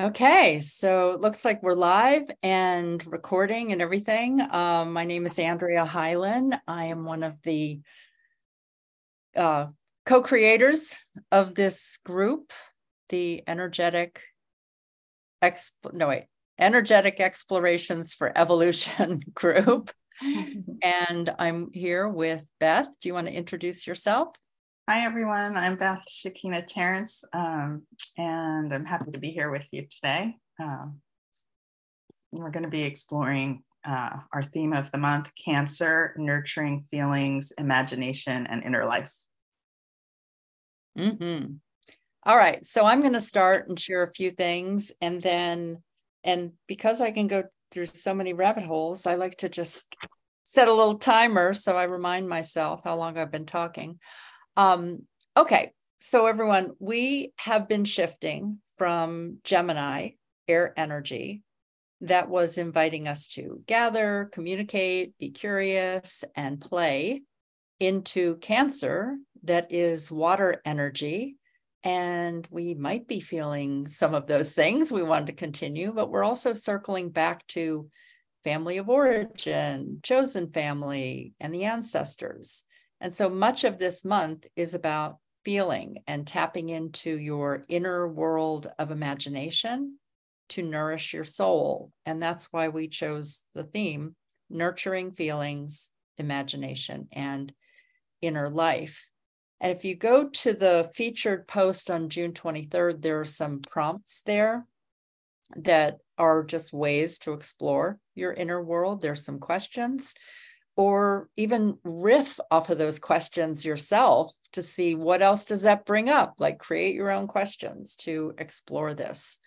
Okay, so it looks like we're live and recording and everything. Um, my name is Andrea Hylen. I am one of the uh, co-creators of this group, the Energetic Exp- no wait, Energetic Explorations for Evolution group. and I'm here with Beth. Do you want to introduce yourself? Hi, everyone. I'm Beth Shekinah Terrence, um, and I'm happy to be here with you today. Um, we're going to be exploring uh, our theme of the month Cancer, Nurturing Feelings, Imagination, and Inner Life. Mm-hmm. All right. So I'm going to start and share a few things. And then, and because I can go through so many rabbit holes, I like to just set a little timer so I remind myself how long I've been talking. Um, okay, so everyone, we have been shifting from Gemini air energy that was inviting us to gather, communicate, be curious, and play into Cancer that is water energy. And we might be feeling some of those things. We wanted to continue, but we're also circling back to family of origin, chosen family, and the ancestors. And so much of this month is about feeling and tapping into your inner world of imagination to nourish your soul. And that's why we chose the theme nurturing feelings, imagination, and inner life. And if you go to the featured post on June 23rd, there are some prompts there that are just ways to explore your inner world. There's some questions or even riff off of those questions yourself to see what else does that bring up? Like create your own questions to explore this.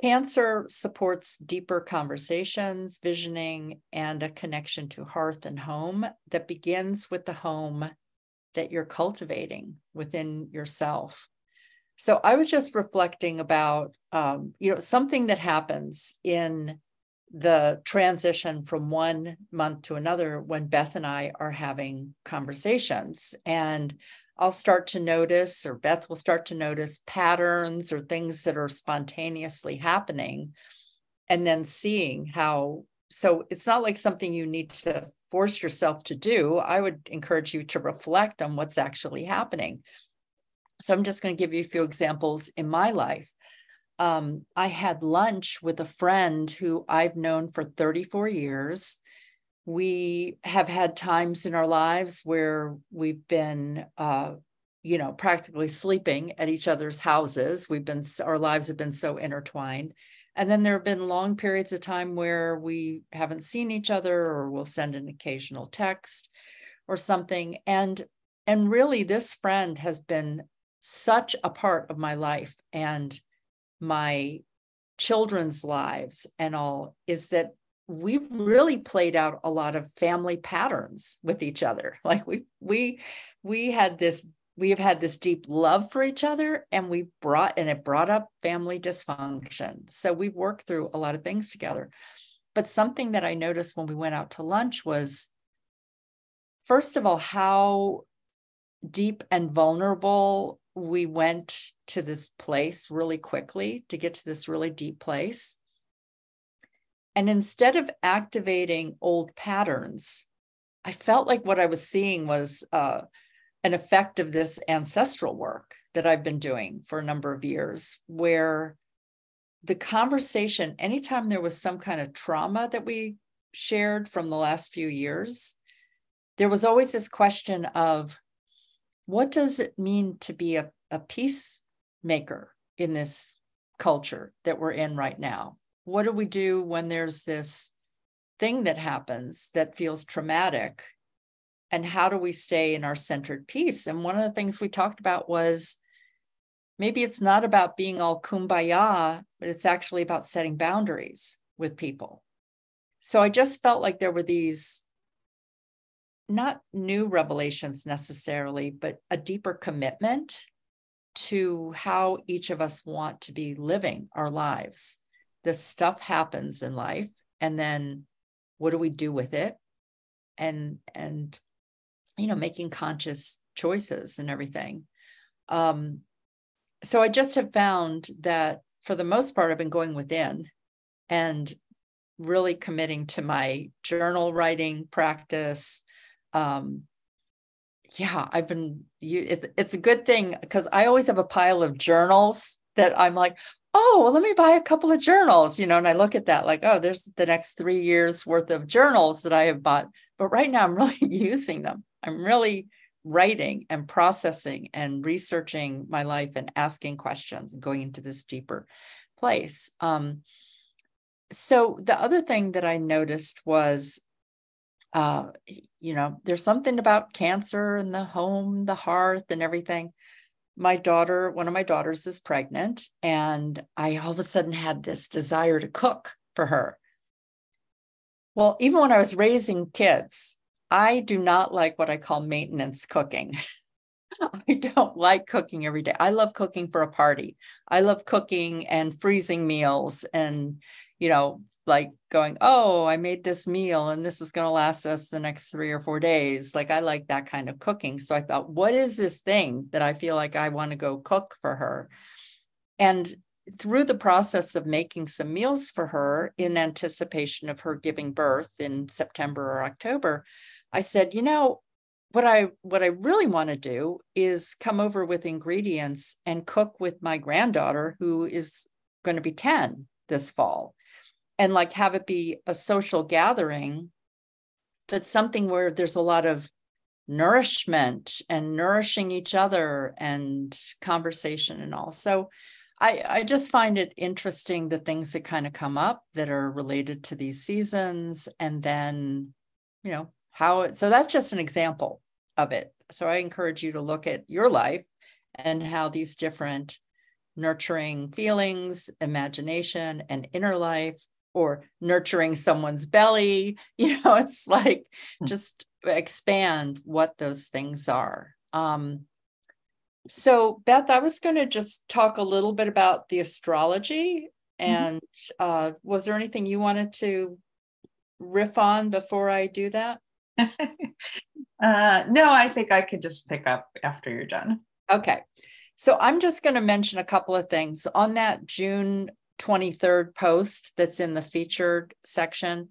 Cancer supports deeper conversations visioning and a connection to hearth and home that begins with the home that you're cultivating within yourself. So i was just reflecting about um, you know something that happens in the transition from one month to another when Beth and I are having conversations. And I'll start to notice, or Beth will start to notice patterns or things that are spontaneously happening, and then seeing how. So it's not like something you need to force yourself to do. I would encourage you to reflect on what's actually happening. So I'm just going to give you a few examples in my life um, I had lunch with a friend who I've known for 34 years. We have had times in our lives where we've been, uh, you know, practically sleeping at each other's houses. We've been, our lives have been so intertwined. And then there have been long periods of time where we haven't seen each other or we'll send an occasional text or something. And and really this friend has been such a part of my life. And my children's lives and all is that we really played out a lot of family patterns with each other. Like we we we had this we have had this deep love for each other and we brought and it brought up family dysfunction. So we worked through a lot of things together. But something that i noticed when we went out to lunch was first of all how deep and vulnerable we went to this place really quickly to get to this really deep place. And instead of activating old patterns, I felt like what I was seeing was uh, an effect of this ancestral work that I've been doing for a number of years, where the conversation, anytime there was some kind of trauma that we shared from the last few years, there was always this question of what does it mean to be a, a peacemaker in this culture that we're in right now? What do we do when there's this thing that happens that feels traumatic? And how do we stay in our centered peace? And one of the things we talked about was maybe it's not about being all kumbaya, but it's actually about setting boundaries with people. So I just felt like there were these not new revelations necessarily, but a deeper commitment to how each of us want to be living our lives. This stuff happens in life, and then what do we do with it? And and you know, making conscious choices and everything. Um, so I just have found that for the most part, I've been going within and really committing to my journal writing practice. Um, yeah, I've been, it's, it's a good thing because I always have a pile of journals that I'm like, oh, well, let me buy a couple of journals, you know, and I look at that like, oh, there's the next three years worth of journals that I have bought. But right now I'm really using them. I'm really writing and processing and researching my life and asking questions and going into this deeper place. Um, so the other thing that I noticed was, uh, you know, there's something about cancer and the home, the hearth, and everything. My daughter, one of my daughters is pregnant, and I all of a sudden had this desire to cook for her. Well, even when I was raising kids, I do not like what I call maintenance cooking. I don't like cooking every day. I love cooking for a party. I love cooking and freezing meals and, you know, like going, oh, I made this meal and this is going to last us the next three or four days. Like I like that kind of cooking. So I thought, what is this thing that I feel like I want to go cook for her? And through the process of making some meals for her in anticipation of her giving birth in September or October, I said, you know, what I what I really want to do is come over with ingredients and cook with my granddaughter who is going to be 10 this fall and like have it be a social gathering but something where there's a lot of nourishment and nourishing each other and conversation and all. So I, I just find it interesting the things that kind of come up that are related to these seasons and then you know how it, so that's just an example of it. So i encourage you to look at your life and how these different nurturing feelings imagination and inner life or nurturing someone's belly you know it's like hmm. just expand what those things are um, so beth i was going to just talk a little bit about the astrology mm-hmm. and mm-hmm. uh, was there anything you wanted to riff on before i do that uh, no, I think I could just pick up after you're done. Okay. So I'm just going to mention a couple of things. On that June 23rd post that's in the featured section,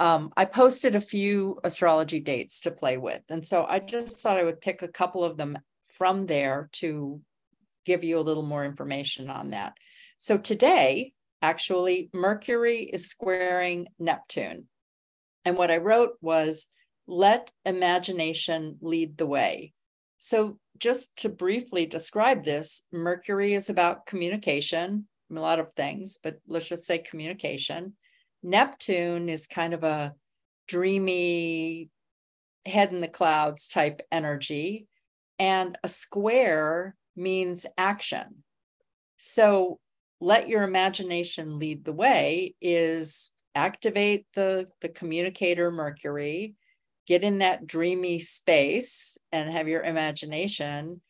um, I posted a few astrology dates to play with. And so I just thought I would pick a couple of them from there to give you a little more information on that. So today, actually, Mercury is squaring Neptune. And what I wrote was let imagination lead the way. So, just to briefly describe this, Mercury is about communication, a lot of things, but let's just say communication. Neptune is kind of a dreamy, head in the clouds type energy. And a square means action. So, let your imagination lead the way is activate the, the communicator Mercury get in that dreamy space and have your imagination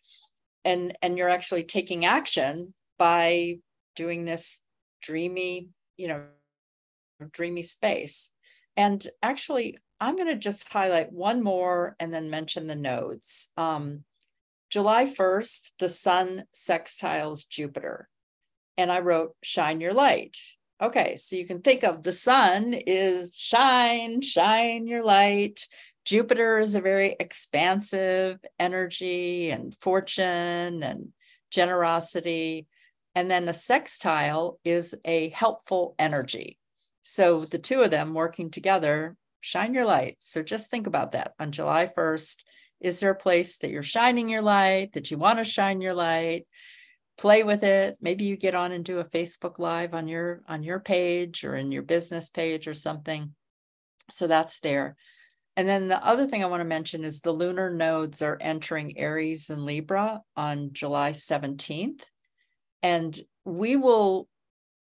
and and you're actually taking action by doing this dreamy you know dreamy space and actually i'm going to just highlight one more and then mention the nodes um, july 1st the sun sextiles jupiter and i wrote shine your light Okay, so you can think of the sun is shine, shine your light. Jupiter is a very expansive energy and fortune and generosity. And then a sextile is a helpful energy. So the two of them working together shine your light. So just think about that on July 1st. Is there a place that you're shining your light, that you want to shine your light? play with it maybe you get on and do a facebook live on your on your page or in your business page or something so that's there and then the other thing i want to mention is the lunar nodes are entering aries and libra on july 17th and we will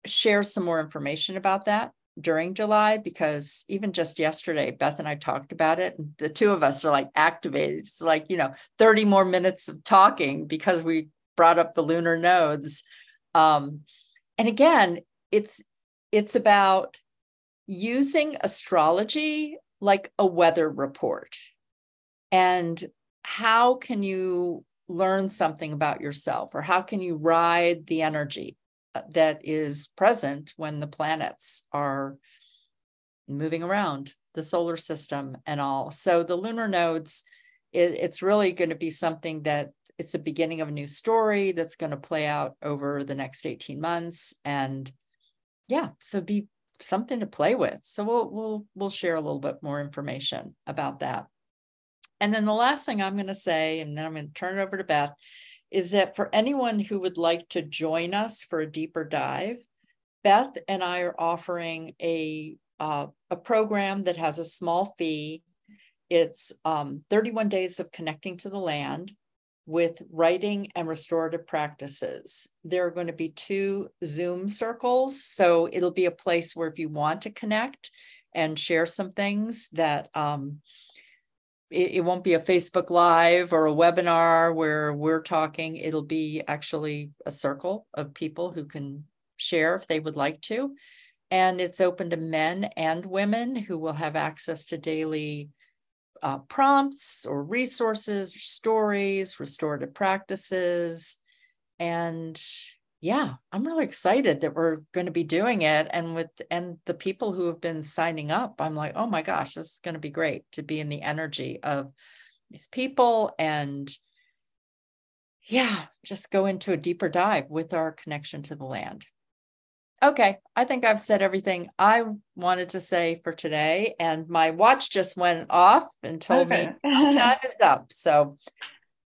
share some more information about that during July because even just yesterday, Beth and I talked about it. And the two of us are like activated. It's like, you know, 30 more minutes of talking because we brought up the lunar nodes. Um, and again, it's it's about using astrology like a weather report. And how can you learn something about yourself or how can you ride the energy uh, that is present when the planets are moving around the solar system and all. So the lunar nodes, it, it's really going to be something that it's a beginning of a new story that's going to play out over the next 18 months. And yeah, so be something to play with. So we'll we'll we'll share a little bit more information about that. And then the last thing I'm going to say, and then I'm going to turn it over to Beth, is that for anyone who would like to join us for a deeper dive, Beth and I are offering a uh, a program that has a small fee. It's um, 31 days of connecting to the land with writing and restorative practices. There are going to be two Zoom circles. So it'll be a place where if you want to connect and share some things that um, it, it, won't be a Facebook Live or a webinar where we're talking. It'll be actually a circle of people who can share if they would like to. And it's open to men and women who will have access to daily uh, prompts or resources, or stories, restorative practices. And yeah, I'm really excited that we're going to be doing it. And with and the people who have been signing up, I'm like, oh my gosh, this is going to be great to be in the energy of these people and yeah, just go into a deeper dive with our connection to the land. Okay, I think I've said everything I wanted to say for today, and my watch just went off and told okay. me time is up. So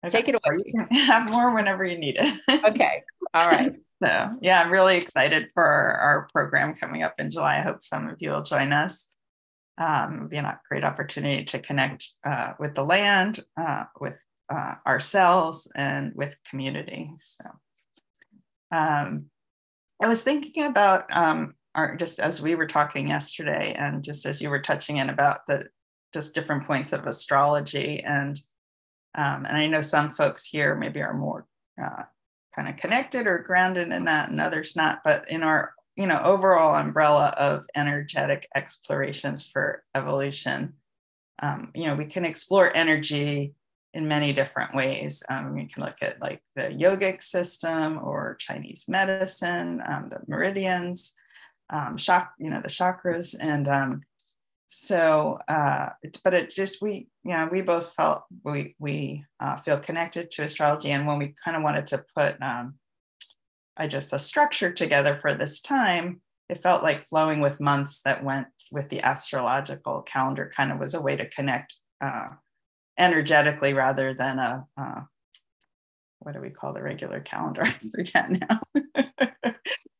okay. take it away. You can have more whenever you need it. okay, all right. So yeah, I'm really excited for our program coming up in July. I hope some of you will join us. Um, it'll be a great opportunity to connect uh, with the land, uh, with uh, ourselves, and with community. So. Um, I was thinking about um, our, just as we were talking yesterday, and just as you were touching in about the just different points of astrology, and um, and I know some folks here maybe are more uh, kind of connected or grounded in that, and others not. But in our you know overall umbrella of energetic explorations for evolution, um, you know we can explore energy in many different ways. Um, you can look at like the yogic system or Chinese medicine, um, the meridians, um, shock, you know, the chakras. And um, so, uh, but it just, we, you know, we both felt we, we uh, feel connected to astrology. And when we kind of wanted to put um, I just a structure together for this time, it felt like flowing with months that went with the astrological calendar kind of was a way to connect uh, energetically rather than a uh, what do we call the regular calendar? I forget now.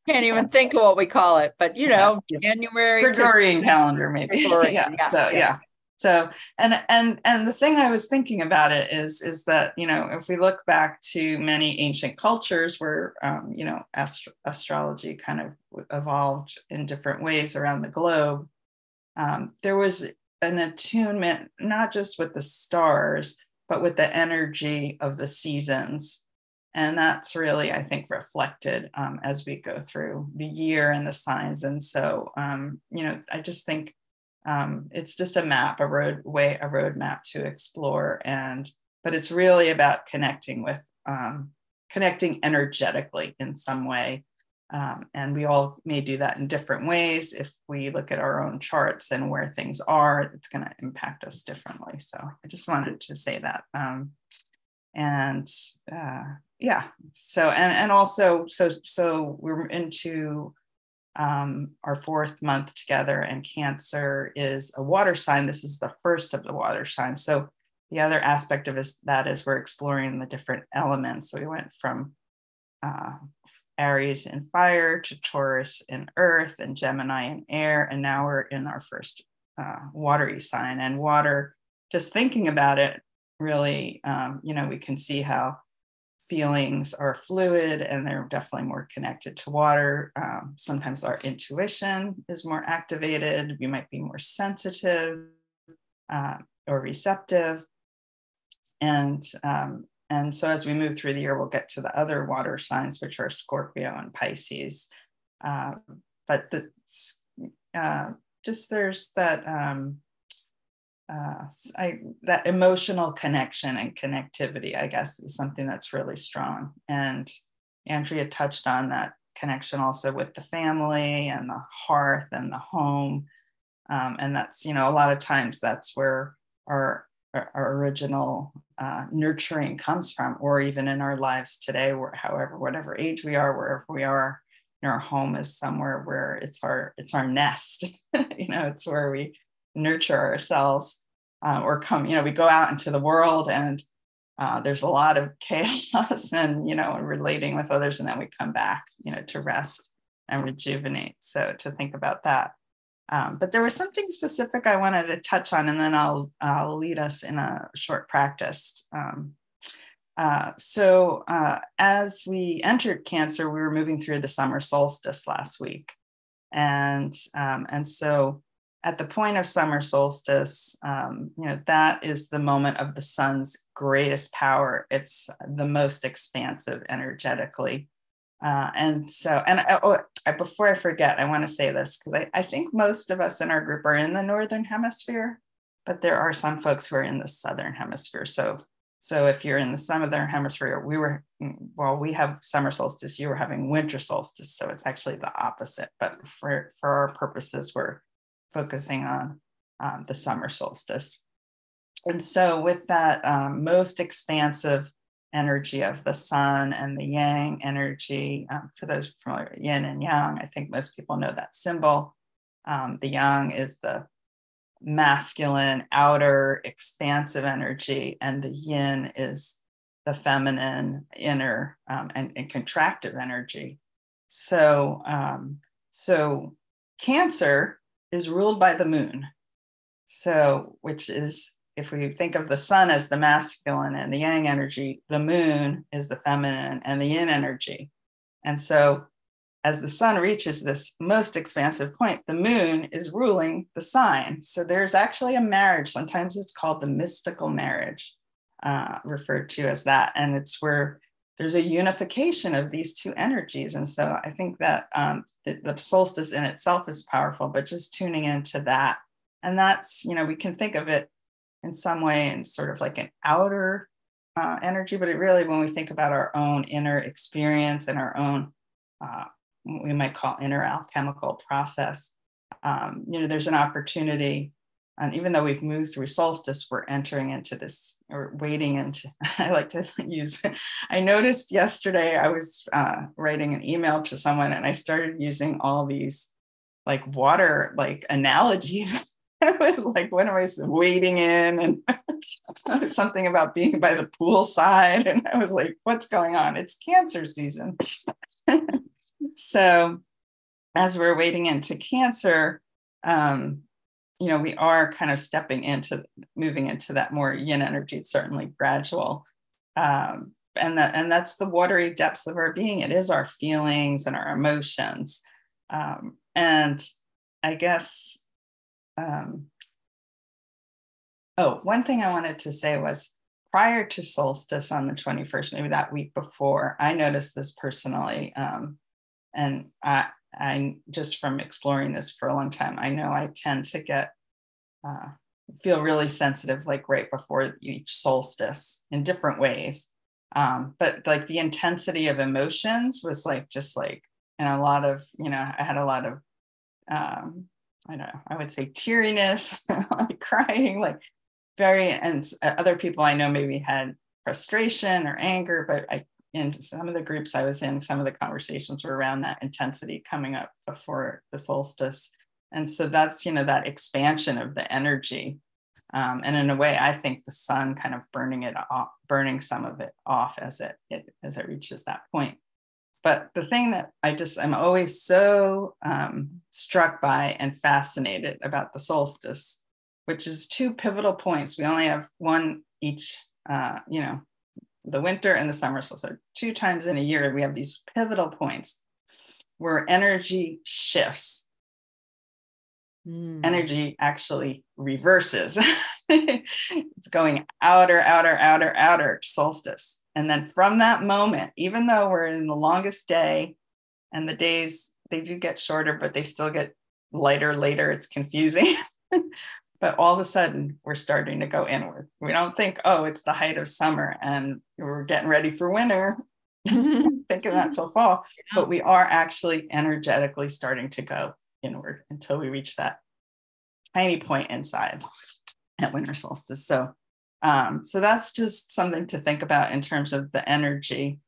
Can't even think of what we call it, but you know, yeah. January Gregorian calendar, maybe. Yeah. Yes, so yes. yeah. So and and and the thing I was thinking about it is is that you know if we look back to many ancient cultures where um, you know astro- astrology kind of evolved in different ways around the globe, um, there was an attunement, not just with the stars, but with the energy of the seasons. And that's really, I think, reflected um, as we go through the year and the signs. And so, um, you know, I just think um, it's just a map, a roadway, a roadmap to explore. And but it's really about connecting with, um, connecting energetically in some way um, and we all may do that in different ways. If we look at our own charts and where things are, it's going to impact us differently. So I just wanted to say that. Um, and uh, yeah, so and and also so so we're into um, our fourth month together, and Cancer is a water sign. This is the first of the water signs. So the other aspect of this, that is we're exploring the different elements. So we went from uh, Aries in fire to Taurus in earth and Gemini in air. And now we're in our first uh, watery sign. And water, just thinking about it, really, um, you know, we can see how feelings are fluid and they're definitely more connected to water. Um, sometimes our intuition is more activated. We might be more sensitive uh, or receptive. And um, and so as we move through the year, we'll get to the other water signs, which are Scorpio and Pisces. Uh, but the, uh, just there's that um, uh, I, that emotional connection and connectivity, I guess, is something that's really strong. And Andrea touched on that connection also with the family and the hearth and the home. Um, and that's, you know, a lot of times that's where our, our original uh, nurturing comes from, or even in our lives today, where however, whatever age we are, wherever we are, our home is somewhere where it's our it's our nest. you know, it's where we nurture ourselves uh, or come. You know, we go out into the world and uh, there's a lot of chaos and you know relating with others and then we come back you know to rest and rejuvenate. So to think about that. Um, but there was something specific i wanted to touch on and then i'll, I'll lead us in a short practice. Um, uh, so uh, as we entered cancer we were moving through the summer solstice last week. And um, and so at the point of summer solstice, um, you know, that is the moment of the sun's greatest power. It's the most expansive energetically. Uh, and so, and I, oh, I, before I forget, I want to say this because I, I think most of us in our group are in the northern hemisphere, but there are some folks who are in the southern hemisphere. So, so if you're in the southern hemisphere, we were well, we have summer solstice. You were having winter solstice, so it's actually the opposite. But for for our purposes, we're focusing on um, the summer solstice. And so, with that um, most expansive energy of the sun and the yang energy, um, for those familiar with yin and yang, I think most people know that symbol. Um, the yang is the masculine, outer, expansive energy, and the yin is the feminine, inner, um, and, and, contractive energy. So, um, so Cancer is ruled by the moon. So, which is, if we think of the sun as the masculine and the yang energy, the moon is the feminine and the yin energy. And so, as the sun reaches this most expansive point, the moon is ruling the sign. So, there's actually a marriage. Sometimes it's called the mystical marriage, uh, referred to as that. And it's where there's a unification of these two energies. And so I think that um, the, the solstice in itself is powerful, but just tuning into that. And that's, you know, we can think of it in some way in sort of like an outer uh, energy, but it really, when we think about our own inner experience and our own, uh, we might call inner alchemical process, um, you know, there's an opportunity and even though we've moved through solstice, we're entering into this or wading into. I like to use. I noticed yesterday I was uh, writing an email to someone and I started using all these like water like analogies. I was like, when am I wading in? And something about being by the pool side. And I was like, what's going on? It's cancer season. so as we're wading into cancer, um, you know, we are kind of stepping into moving into that more yin energy. It's certainly gradual. Um, and that and that's the watery depths of our being. It is our feelings and our emotions. Um, and I guess um, oh, one thing I wanted to say was prior to solstice on the 21st, maybe that week before, I noticed this personally. Um, and I, I just from exploring this for a long time, I know I tend to get uh, feel really sensitive like right before each solstice in different ways. Um, but like the intensity of emotions was like just like and a lot of you know I had a lot of um, I don't know I would say teariness, like crying, like very and other people I know maybe had frustration or anger, but I in some of the groups I was in, some of the conversations were around that intensity coming up before the solstice. And so that's, you know, that expansion of the energy. Um, and in a way, I think the sun kind of burning it off, burning some of it off as it, it as it reaches that point. But the thing that I just I'm always so um, struck by and fascinated about the solstice, which is two pivotal points. We only have one each, uh, you know, the winter and the summer solstice. So two times in a year, we have these pivotal points where energy shifts. Mm. Energy actually reverses. it's going outer, outer, outer, outer solstice. And then from that moment, even though we're in the longest day and the days, they do get shorter, but they still get lighter later. It's confusing. but all of a sudden we're starting to go inward. We don't think, oh, it's the height of summer and we're getting ready for winter. thinking that till fall, but we are actually energetically starting to go inward until we reach that tiny point inside at winter solstice. So, um, so that's just something to think about in terms of the energy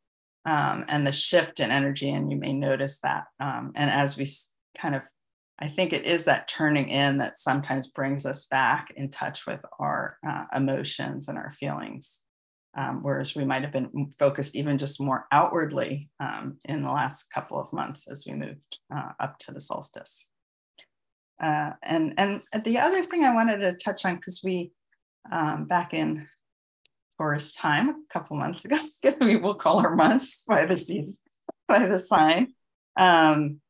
um, and the shift in energy. And you may notice that. Um, and as we kind of, I think it is that turning in that sometimes brings us back in touch with our uh, emotions and our feelings. Um, whereas we might have been focused even just more outwardly um, in the last couple of months as we moved uh, up to the solstice. Uh, and and the other thing I wanted to touch on because we um, back in Taurus time a couple months ago, we will call our months by the season, by the sign. Um,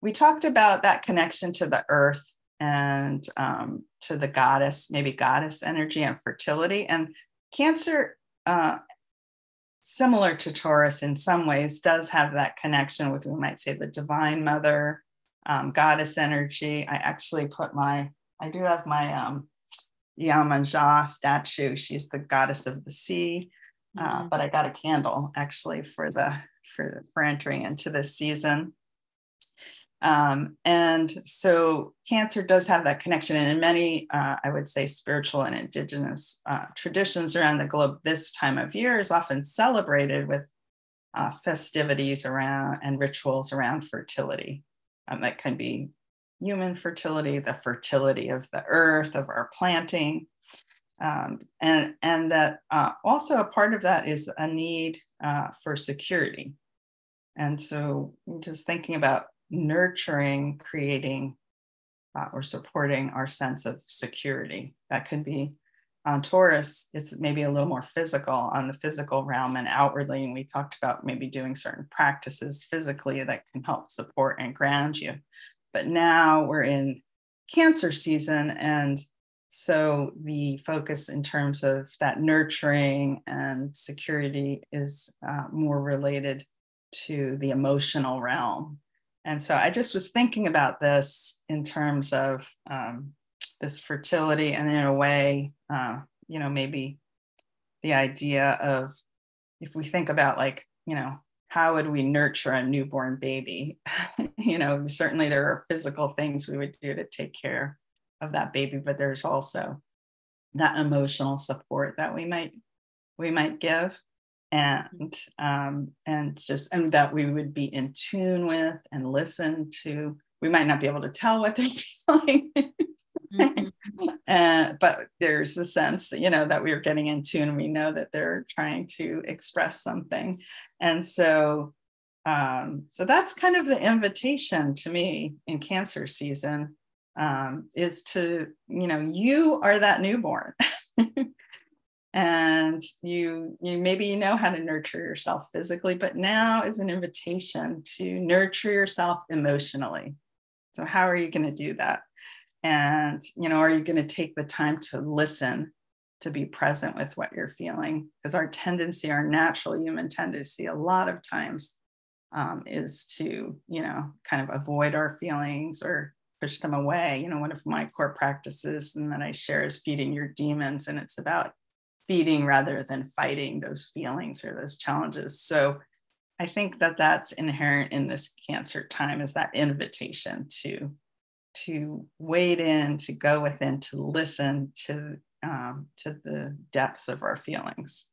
we talked about that connection to the earth and um, to the goddess, maybe goddess energy and fertility. And Cancer, uh, similar to Taurus in some ways, does have that connection with, we might say, the divine mother, um, goddess energy. I actually put my, I do have my um, Iemanjá statue. She's the goddess of the sea. Uh, mm-hmm. but I got a candle actually for the for for entering into this season. Um, and so cancer does have that connection. And in many, uh, I would say, spiritual and indigenous uh, traditions around the globe, this time of year is often celebrated with uh, festivities around and rituals around fertility. Um, that can be human fertility, the fertility of the earth, of our planting. Um, and, and that uh, also a part of that is a need uh, for security. And so just thinking about nurturing, creating, uh, or supporting our sense of security. That could be on Taurus, it's maybe a little more physical on the physical realm and outwardly. And we talked about maybe doing certain practices physically that can help support and ground you. But now we're in Cancer season. And so the focus in terms of that nurturing and security is uh, more related to the emotional realm. And so I just was thinking about this in terms of um, this fertility and in a way, uh, you know, maybe the idea of if we think about like, you know, how would we nurture a newborn baby? you know, certainly there are physical things we would do to take care of that baby, but there's also that emotional support that we might we might give and um, and just and that we would be in tune with and listen to. We might not be able to tell what they're feeling. Mm-hmm. uh, but there's a sense you know that we're getting in tune. We know that they're trying to express something. And so um, so that's kind of the invitation to me in cancer season um, is to you know you are that newborn and you you maybe you know how to nurture yourself physically but now is an invitation to nurture yourself emotionally. So how are you going to do that? And you know are you going to take the time to listen to be present with what you're feeling? Because our tendency our natural human tendency a lot of times um, is to you know kind of avoid our feelings or push them away. You know one of my core practices and that i share is feeding your demons and it's about feeding rather than fighting those feelings or those challenges so i think that that's inherent in this cancer time is that invitation to to wade in to go within to listen to um, to the depths of our feelings.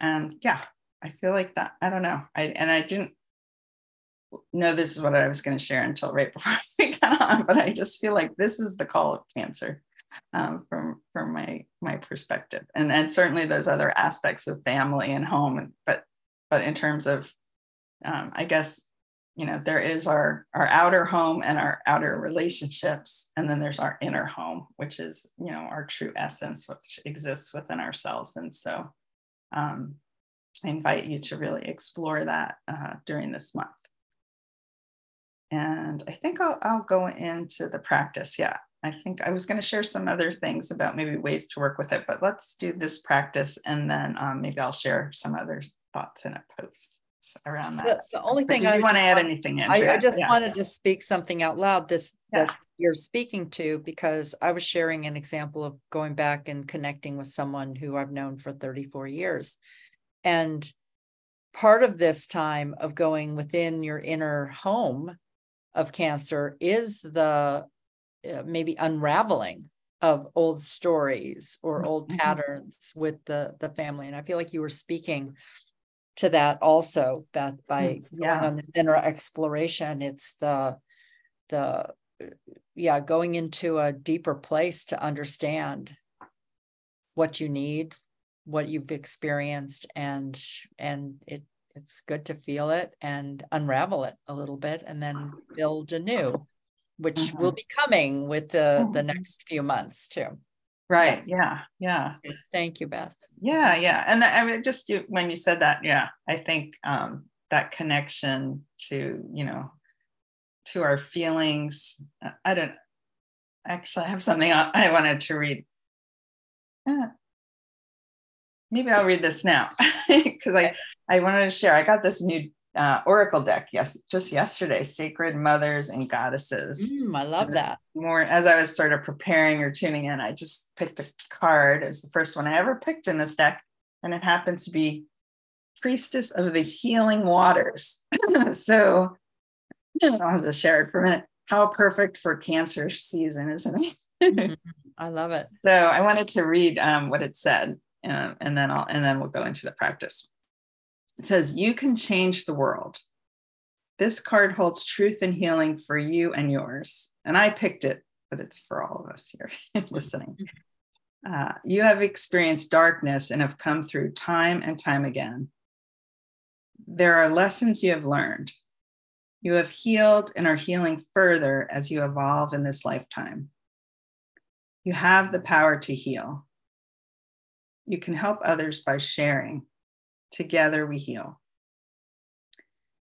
And yeah, I feel like that. I don't know. I and I didn't know this is what I was going to share until right before we got on, but I just feel like this is the call of cancer um, from from my my perspective, and and certainly those other aspects of family and home, but but in terms of um, I guess you know there is our our outer home and our outer relationships and then there's our inner home which is you know our true essence which exists within ourselves. And so um, i invite you to really explore that uh, during this month. And i think I'll, I'll go into the practice. Yeah i think i was going to share some other things about maybe ways to work with it but let's do this practice and then um, maybe i'll share some other thoughts in a post around that. The, the only thing I want to add anything in. I, I, just yeah. wanted to speak something out loud. This yeah. that you're speaking to because I was sharing an example of going back and connecting with someone who I've known for 34 years, and part of this time of going within your inner home of cancer is the uh, maybe unraveling of old stories or old mm-hmm. patterns with the the family and i feel like you were speaking to that also beth by mm, yeah. going on this inner exploration it's the the yeah going into a deeper place to understand what you need what you've experienced and and it it's good to feel it and unravel it a little bit and then build anew which mm-hmm. will be coming with the the mm-hmm. next few months too. Right yeah yeah. Thank you beth. Yeah yeah and the, i mean just you, when you said that yeah i think um that connection to you know to our feelings i don't actually i have something i wanted to read. Uh, maybe i'll read this now because i i wanted to share. I got this new uh, oracle deck yes just yesterday sacred mothers and goddesses. Mm, i love that. more as i was sort of preparing or tuning in i just picked a card as the first one i ever picked in this deck and it happens to be priestess of the healing waters. So i'll just share it for a minute. How perfect for cancer season isn't it? Mm-hmm. i love it. So i wanted to read um, what it said um, and then i'll and then we'll go into the practice it says, You can change the world. This card holds truth and healing for you and yours. And I picked it, but it's for all of us here listening. Uh, you have experienced darkness and have come through time and time again. There are lessons you have learned. You have healed and are healing further as you evolve in this lifetime. You have the power to heal. You can help others by sharing. Together we heal.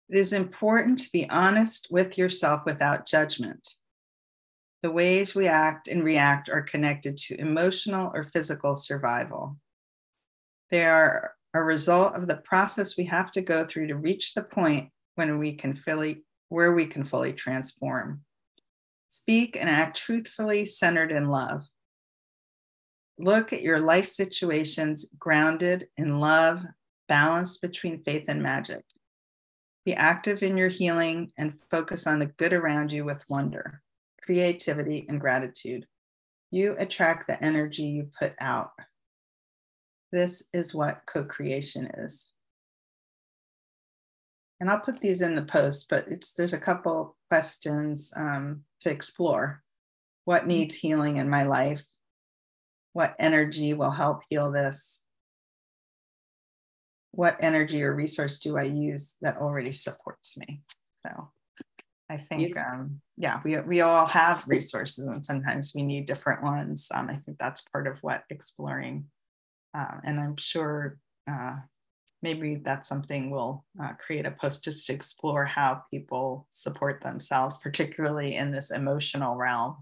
It is important to be honest with yourself without judgment. The ways we act and react are connected to emotional or physical survival. They are a result of the process we have to go through to reach the point when we can fully where we can fully transform. Speak and act truthfully centered in love. Look at your life situations grounded in love, balance between faith and magic. Be active in your healing and focus on the good around you with wonder, creativity, and gratitude. You attract the energy you put out. This is what co creation is. And I'll put these in the post, but it's there's a couple questions um, to explore. What needs healing in my life? What energy will help heal this? What energy or resource do I use that already supports me? So I think, um, yeah, we, we all have resources and sometimes we need different ones. Um, I think that's part of what exploring. Uh, and I'm sure uh, maybe that's something we'll uh, create a post just to explore how people support themselves, particularly in this emotional realm.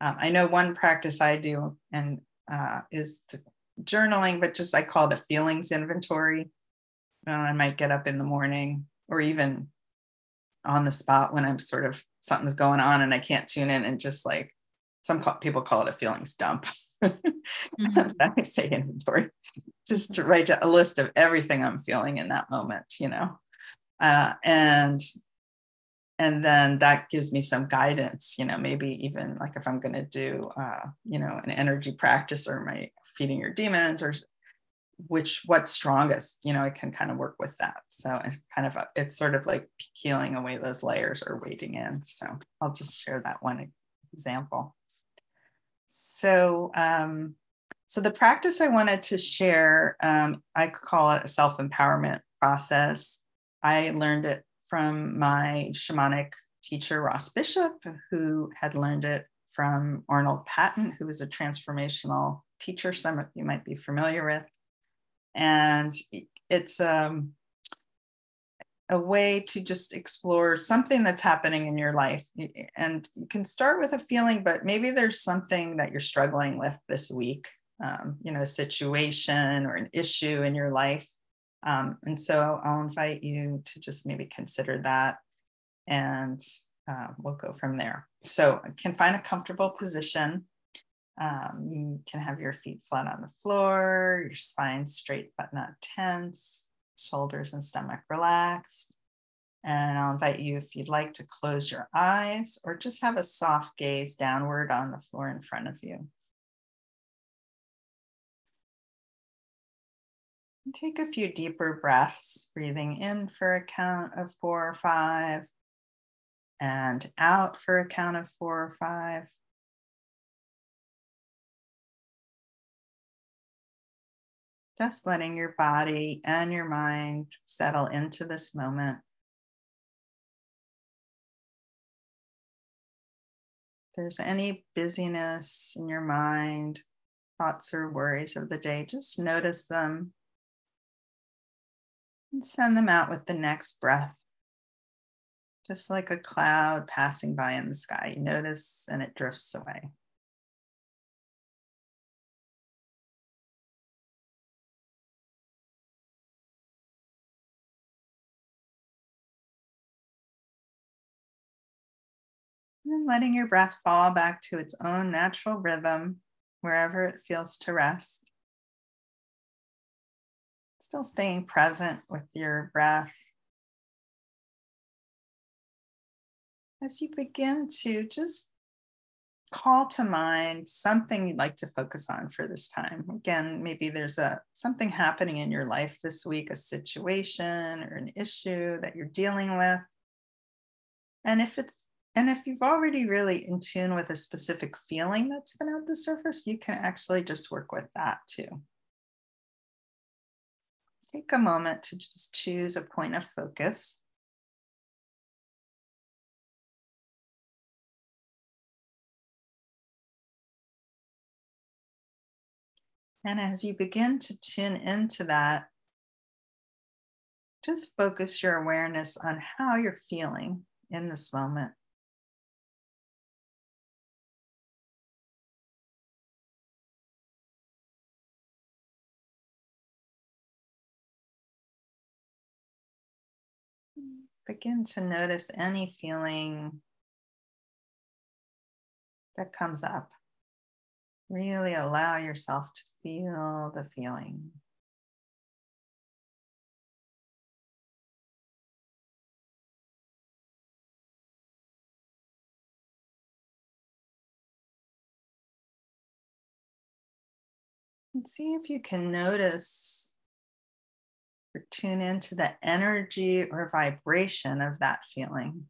Um, I know one practice I do and uh, is to journaling, but just I call it a feelings inventory. Uh, I might get up in the morning or even on the spot when I'm sort of something's going on and I can't tune in and just like some call, people call it a feelings dump. mm-hmm. I say inventory, just to write a list of everything I'm feeling in that moment, you know, uh, and and then that gives me some guidance you know maybe even like if i'm going to do uh, you know an energy practice or my feeding your demons or which what's strongest you know it can kind of work with that. So it's kind of it's sort of like peeling away those layers or wading in. So i'll just share that one example. So um, so the practice i wanted to share um, i call it a self-empowerment process. I learned it from my shamanic teacher, Ross Bishop, who had learned it from Arnold Patent who was a transformational teacher, some of you might be familiar with. And it's um, a way to just explore something that's happening in your life. And you can start with a feeling, but maybe there's something that you're struggling with this week, um, you know, a situation or an issue in your life um, and so I'll invite you to just maybe consider that and uh, we'll go from there. So can find a comfortable position. Um, you can have your feet flat on the floor, your spine straight but not tense. shoulders and stomach relaxed. And I'll invite you, if you'd like, to close your eyes or just have a soft gaze downward on the floor in front of you. Take a few deeper breaths, breathing in for a count of four or five, and out for a count of four or five. Just letting your body and your mind settle into this moment. If there's any busyness in your mind, thoughts or worries of the day, just notice them and send them out with the next breath. Just like a cloud passing by in the sky, you notice and it drifts away. And letting your breath fall back to its own natural rhythm wherever it feels to rest. Still staying present with your breath. As you begin to just call to mind something you'd like to focus on for this time. Again, maybe there's a something happening in your life this week, a situation or an issue that you're dealing with. And if it's and if you've already really in tune with a specific feeling that's been at the surface, you can actually just work with that too. Take a moment to just choose a point of focus. And as you begin to tune into that, just focus your awareness on how you're feeling in this moment. Begin to notice any feeling that comes up. Really allow yourself to feel the feeling. And see if you can notice or tune into the energy or vibration of that feeling.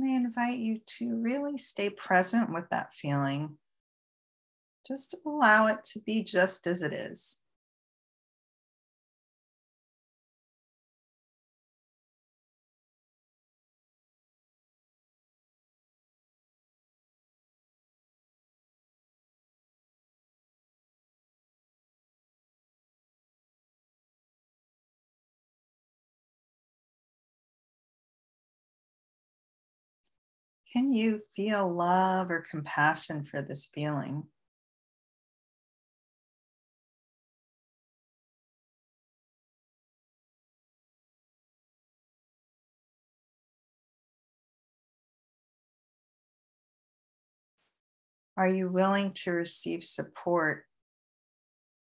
And I invite you to really stay present with that feeling. Just allow it to be just as it is. Can you feel love or compassion for this feeling? Are you willing to receive support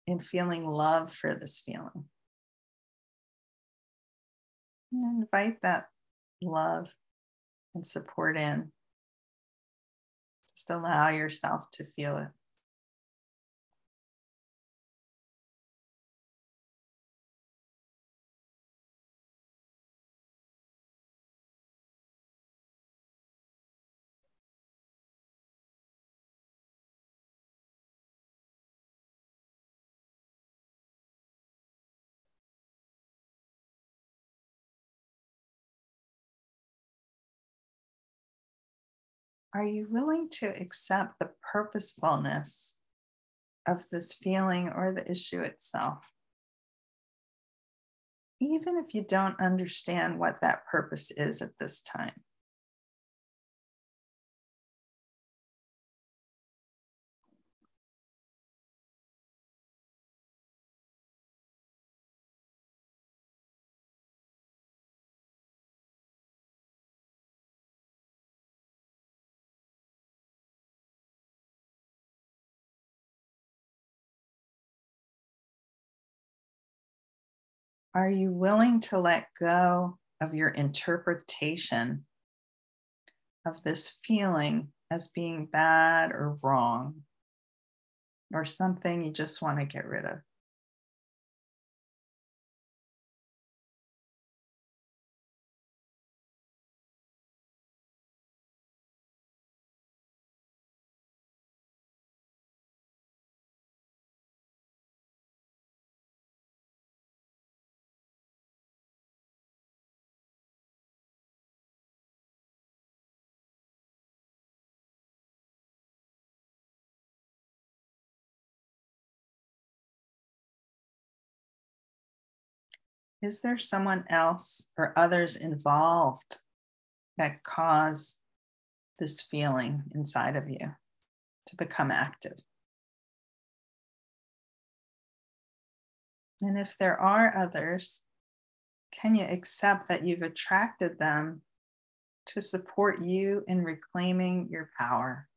in feeling love for this feeling? And invite that love and support in. Just allow yourself to feel it. Are you willing to accept the purposefulness of this feeling or the issue itself? Even if you don't understand what that purpose is at this time. Are you willing to let go of your interpretation of this feeling as being bad or wrong or something you just want to get rid of? Is there someone else or others involved that cause this feeling inside of you to become active? And if there are others, can you accept that you've attracted them to support you in reclaiming your power?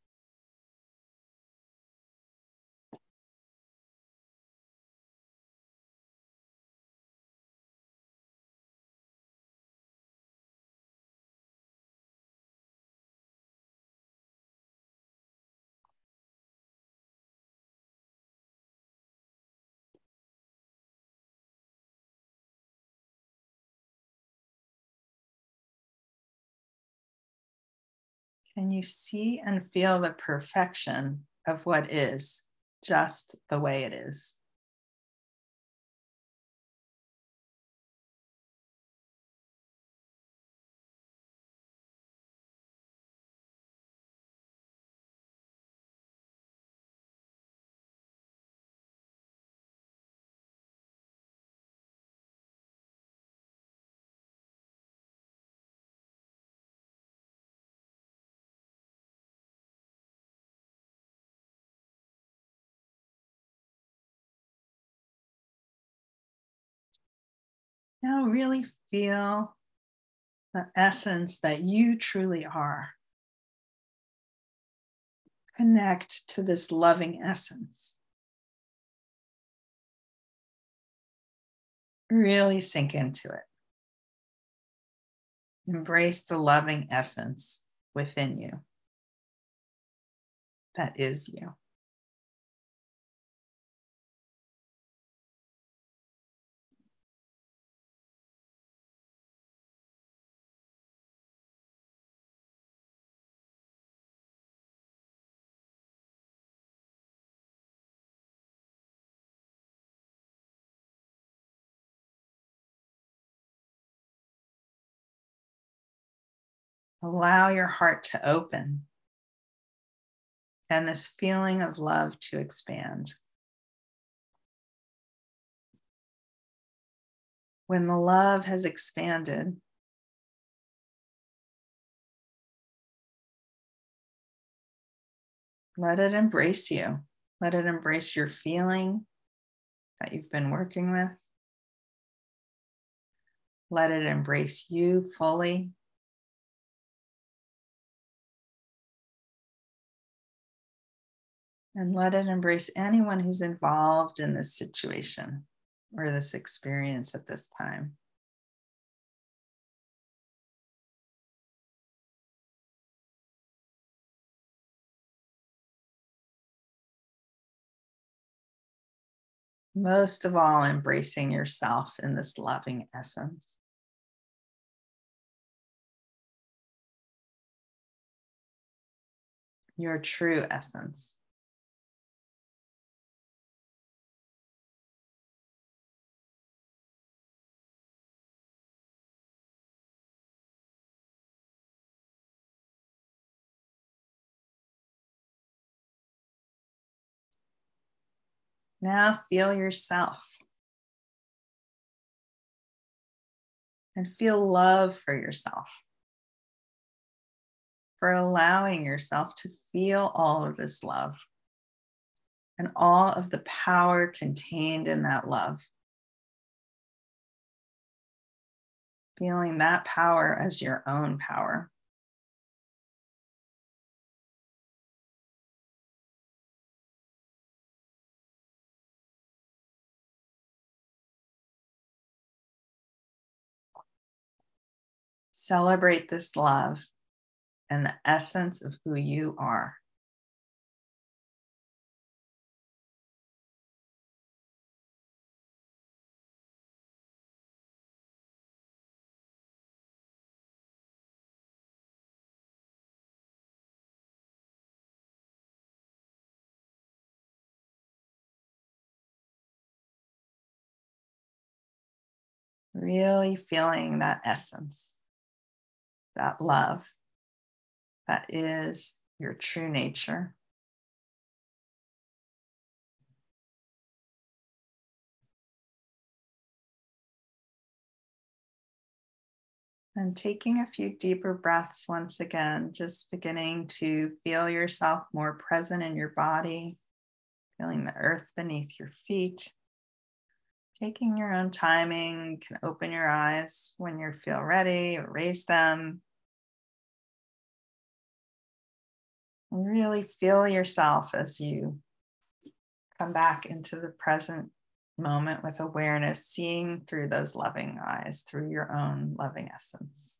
Can you see and feel the perfection of what is just the way it is? Now, really feel the essence that you truly are. Connect to this loving essence. Really sink into it. Embrace the loving essence within you that is you. Allow your heart to open and this feeling of love to expand. When the love has expanded, let it embrace you. Let it embrace your feeling that you've been working with. Let it embrace you fully. And let it embrace anyone who's involved in this situation or this experience at this time. Most of all, embracing yourself in this loving essence. Your true essence. Now feel yourself and feel love for yourself, for allowing yourself to feel all of this love and all of the power contained in that love. Feeling that power as your own power. Celebrate this love and the essence of who you are. Really feeling that essence, that love that is your true nature. And taking a few deeper breaths once again, just beginning to feel yourself more present in your body, feeling the earth beneath your feet. Taking your own timing, can open your eyes when you feel ready or raise them. Really feel yourself as you come back into the present moment with awareness, seeing through those loving eyes, through your own loving essence.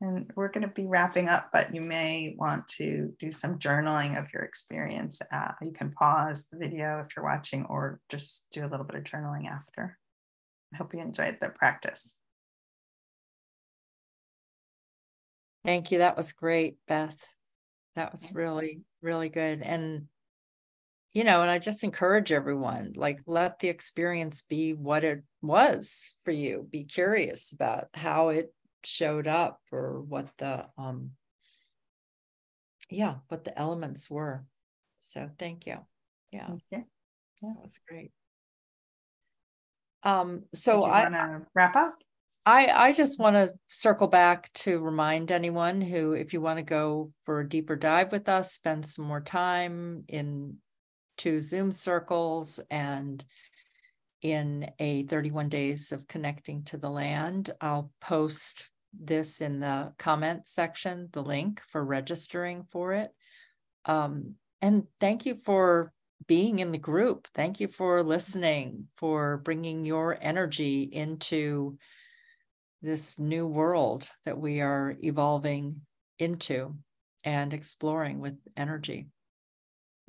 And we're going to be wrapping up, but you may want to do some journaling of your experience. Uh, you can pause the video if you're watching, or just do a little bit of journaling after. I hope you enjoyed the practice. Thank you. That was great, Beth. That was really, really good. And, you know, and I just encourage everyone like, let the experience be what it was for you. Be curious about how it showed up or what the um yeah what the elements were so thank you yeah okay. yeah that was great um so i want to wrap up i i just want to circle back to remind anyone who if you want to go for a deeper dive with us spend some more time in two zoom circles and in a 31 days of connecting to the land i'll post this in the comment section, the link for registering for it. Um, and thank you for being in the group. Thank you for listening, for bringing your energy into this new world that we are evolving into and exploring with energy.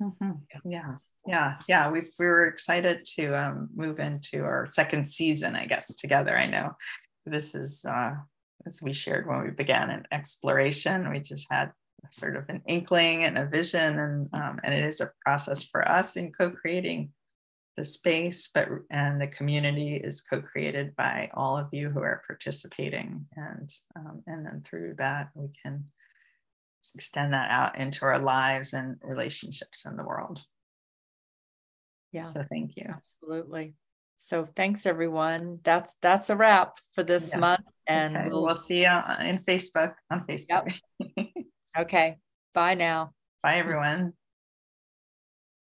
Mm-hmm. Yeah, yeah, yeah. We we were excited to um, move into our second season, I guess, together. I know this is uh, as we shared when we began an exploration, we just had sort of an inkling and a vision, and um, and it is a process for us in co-creating the space, but and the community is co-created by all of you who are participating, and um, and then through that we can extend that out into our lives and relationships in the world. Yeah. So thank you. Absolutely. So thanks everyone. That's that's a wrap for this yeah. month. And okay. we'll, we'll, see you in Facebook on Facebook. Yep. okay. Bye now. Bye everyone.